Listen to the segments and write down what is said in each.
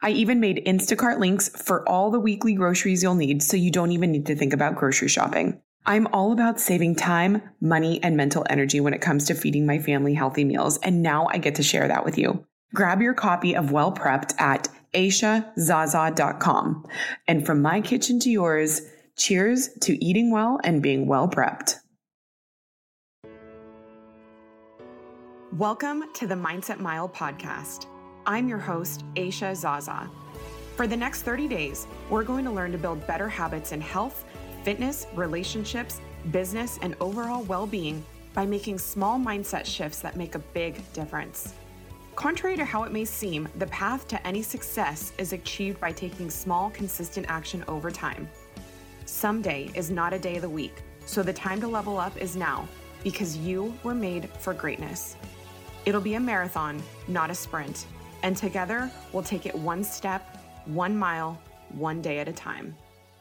I even made Instacart links for all the weekly groceries you'll need so you don't even need to think about grocery shopping. I'm all about saving time, money, and mental energy when it comes to feeding my family healthy meals, and now I get to share that with you. Grab your copy of Well Prepped at aishazaza.com. And from my kitchen to yours, cheers to eating well and being well prepped. Welcome to the Mindset Mile podcast. I'm your host, Aisha Zaza. For the next 30 days, we're going to learn to build better habits in health, fitness, relationships, business, and overall well being by making small mindset shifts that make a big difference. Contrary to how it may seem, the path to any success is achieved by taking small, consistent action over time. Someday is not a day of the week, so the time to level up is now because you were made for greatness. It'll be a marathon, not a sprint and together we'll take it one step, one mile, one day at a time.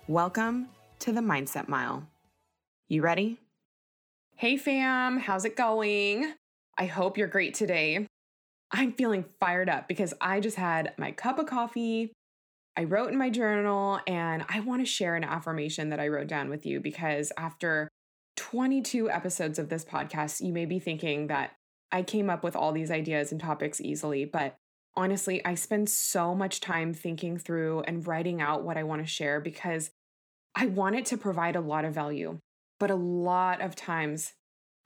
Welcome to the Mindset Mile. You ready? Hey, fam, how's it going? I hope you're great today. I'm feeling fired up because I just had my cup of coffee. I wrote in my journal and I want to share an affirmation that I wrote down with you because after 22 episodes of this podcast, you may be thinking that I came up with all these ideas and topics easily, but honestly, I spend so much time thinking through and writing out what I want to share because I want it to provide a lot of value. But a lot of times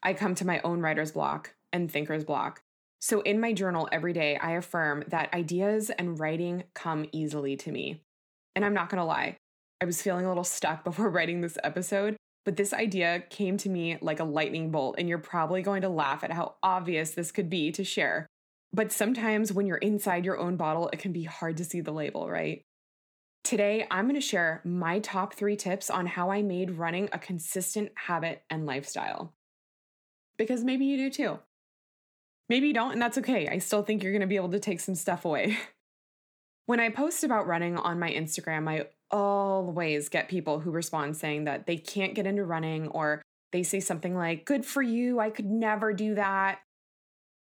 I come to my own writer's block and thinker's block. So in my journal every day, I affirm that ideas and writing come easily to me. And I'm not going to lie, I was feeling a little stuck before writing this episode, but this idea came to me like a lightning bolt, and you're probably going to laugh at how obvious this could be to share. But sometimes when you're inside your own bottle, it can be hard to see the label, right? Today, I'm going to share my top three tips on how I made running a consistent habit and lifestyle. Because maybe you do too. Maybe you don't, and that's okay. I still think you're going to be able to take some stuff away. when I post about running on my Instagram, I always get people who respond saying that they can't get into running or they say something like, Good for you, I could never do that.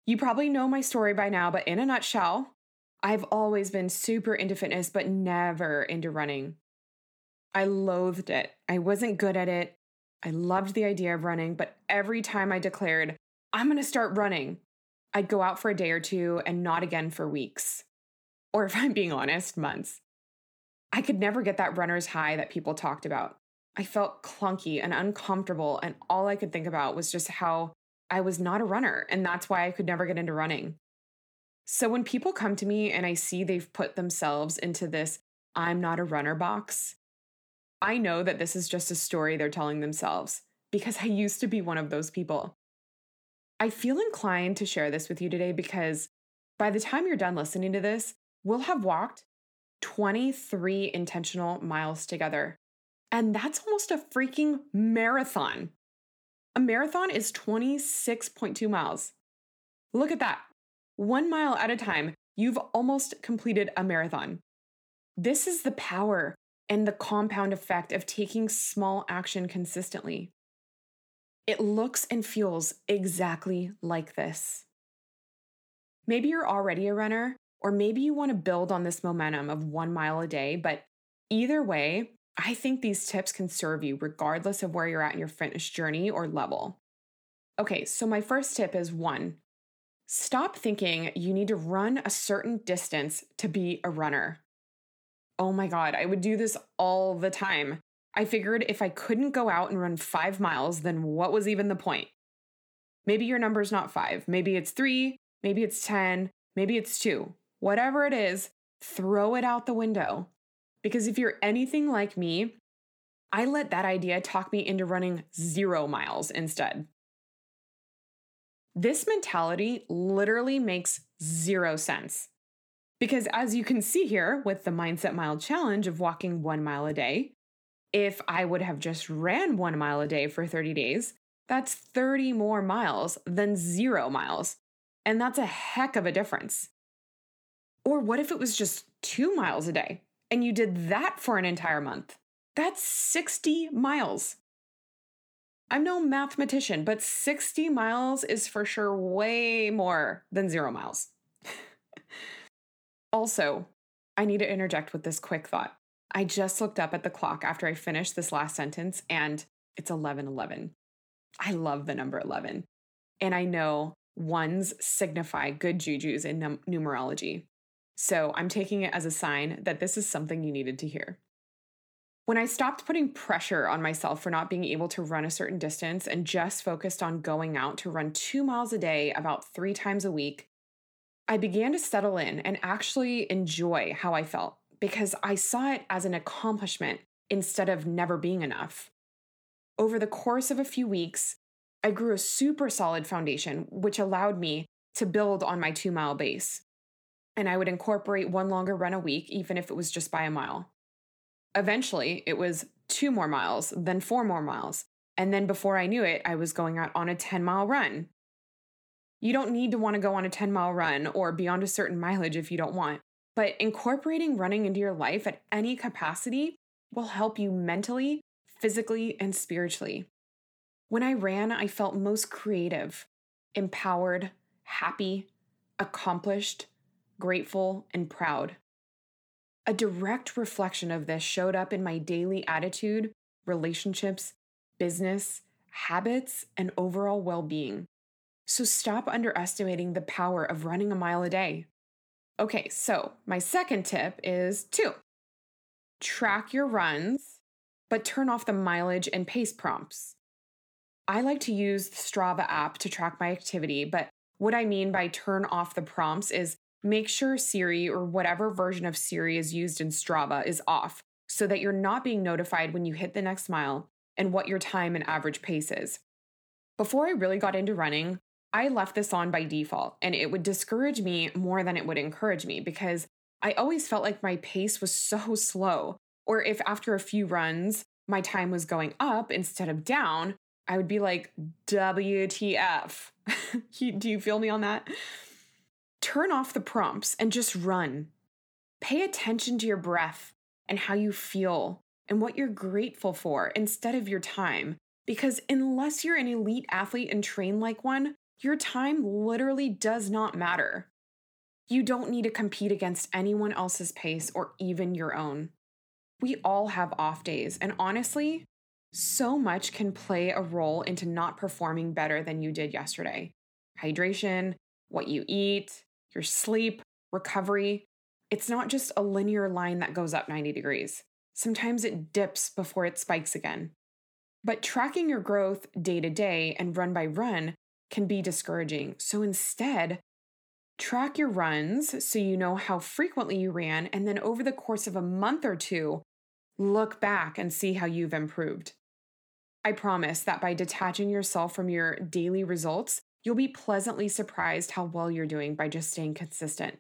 You probably know my story by now, but in a nutshell, I've always been super into fitness, but never into running. I loathed it. I wasn't good at it. I loved the idea of running, but every time I declared, I'm going to start running, I'd go out for a day or two and not again for weeks. Or if I'm being honest, months. I could never get that runner's high that people talked about. I felt clunky and uncomfortable, and all I could think about was just how I was not a runner, and that's why I could never get into running. So when people come to me and I see they've put themselves into this I'm not a runner box, I know that this is just a story they're telling themselves because I used to be one of those people. I feel inclined to share this with you today because by the time you're done listening to this, we'll have walked 23 intentional miles together. And that's almost a freaking marathon. A marathon is 26.2 miles. Look at that. One mile at a time, you've almost completed a marathon. This is the power and the compound effect of taking small action consistently. It looks and feels exactly like this. Maybe you're already a runner, or maybe you want to build on this momentum of one mile a day, but either way, I think these tips can serve you regardless of where you're at in your fitness journey or level. Okay, so my first tip is one, stop thinking you need to run a certain distance to be a runner. Oh my God, I would do this all the time. I figured if I couldn't go out and run five miles, then what was even the point? Maybe your number's not five. Maybe it's three. Maybe it's 10. Maybe it's two. Whatever it is, throw it out the window. Because if you're anything like me, I let that idea talk me into running zero miles instead. This mentality literally makes zero sense. Because as you can see here with the Mindset Mile challenge of walking one mile a day, if I would have just ran one mile a day for 30 days, that's 30 more miles than zero miles. And that's a heck of a difference. Or what if it was just two miles a day and you did that for an entire month? That's 60 miles. I'm no mathematician, but 60 miles is for sure way more than zero miles. also, I need to interject with this quick thought. I just looked up at the clock after I finished this last sentence and it's 11:11. I love the number 11. And I know ones signify good jujus in num- numerology. So I'm taking it as a sign that this is something you needed to hear. When I stopped putting pressure on myself for not being able to run a certain distance and just focused on going out to run two miles a day about three times a week, I began to settle in and actually enjoy how I felt because I saw it as an accomplishment instead of never being enough. Over the course of a few weeks, I grew a super solid foundation, which allowed me to build on my two mile base. And I would incorporate one longer run a week, even if it was just by a mile. Eventually, it was two more miles, then four more miles. And then before I knew it, I was going out on a 10 mile run. You don't need to want to go on a 10 mile run or beyond a certain mileage if you don't want. But incorporating running into your life at any capacity will help you mentally, physically, and spiritually. When I ran, I felt most creative, empowered, happy, accomplished, grateful, and proud. A direct reflection of this showed up in my daily attitude, relationships, business, habits, and overall well being. So stop underestimating the power of running a mile a day. Okay, so my second tip is two track your runs, but turn off the mileage and pace prompts. I like to use the Strava app to track my activity, but what I mean by turn off the prompts is make sure Siri or whatever version of Siri is used in Strava is off so that you're not being notified when you hit the next mile and what your time and average pace is. Before I really got into running, I left this on by default, and it would discourage me more than it would encourage me because I always felt like my pace was so slow. Or if after a few runs, my time was going up instead of down, I would be like, WTF. Do you feel me on that? Turn off the prompts and just run. Pay attention to your breath and how you feel and what you're grateful for instead of your time. Because unless you're an elite athlete and train like one, your time literally does not matter. You don't need to compete against anyone else's pace or even your own. We all have off days, and honestly, so much can play a role into not performing better than you did yesterday. Hydration, what you eat, your sleep, recovery. It's not just a linear line that goes up 90 degrees. Sometimes it dips before it spikes again. But tracking your growth day to day and run by run can be discouraging. So instead, track your runs so you know how frequently you ran, and then over the course of a month or two, look back and see how you've improved. I promise that by detaching yourself from your daily results, you'll be pleasantly surprised how well you're doing by just staying consistent.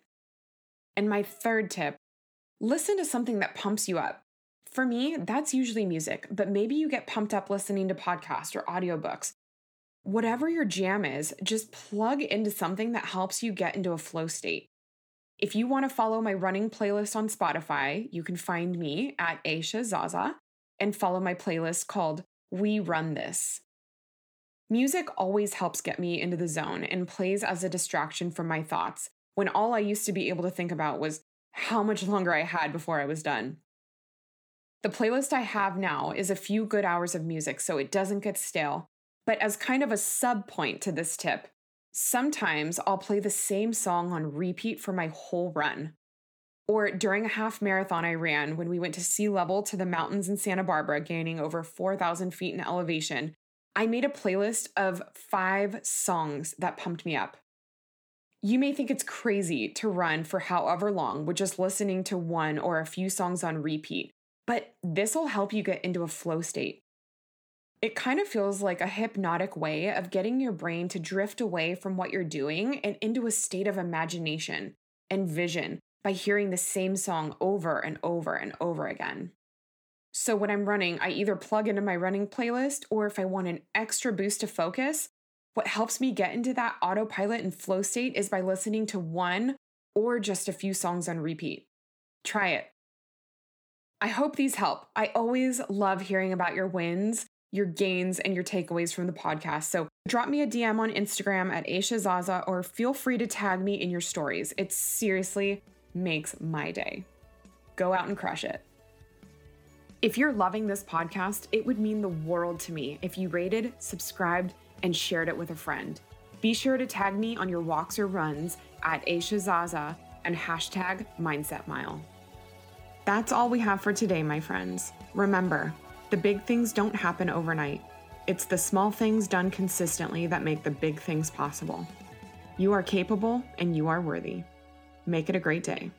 And my third tip listen to something that pumps you up. For me, that's usually music, but maybe you get pumped up listening to podcasts or audiobooks whatever your jam is, just plug into something that helps you get into a flow state. If you want to follow my running playlist on Spotify, you can find me at Aisha Zaza and follow my playlist called We Run This. Music always helps get me into the zone and plays as a distraction from my thoughts when all I used to be able to think about was how much longer I had before I was done. The playlist I have now is a few good hours of music so it doesn't get stale but as kind of a sub point to this tip, sometimes I'll play the same song on repeat for my whole run. or during a half marathon I ran when we went to sea level to the mountains in Santa Barbara, gaining over 4,000 feet in elevation, I made a playlist of five songs that pumped me up. You may think it's crazy to run for however long with just listening to one or a few songs on repeat, but this will help you get into a flow state. It kind of feels like a hypnotic way of getting your brain to drift away from what you're doing and into a state of imagination and vision by hearing the same song over and over and over again. So when I'm running, I either plug into my running playlist or if I want an extra boost to focus, what helps me get into that autopilot and flow state is by listening to one or just a few songs on repeat. Try it. I hope these help. I always love hearing about your wins, your gains, and your takeaways from the podcast. So drop me a DM on Instagram at Aisha Zaza or feel free to tag me in your stories. It seriously makes my day. Go out and crush it. If you're loving this podcast, it would mean the world to me if you rated, subscribed, and shared it with a friend. Be sure to tag me on your walks or runs at Aisha Zaza and hashtag Mindset Mile. That's all we have for today, my friends. Remember, the big things don't happen overnight. It's the small things done consistently that make the big things possible. You are capable and you are worthy. Make it a great day.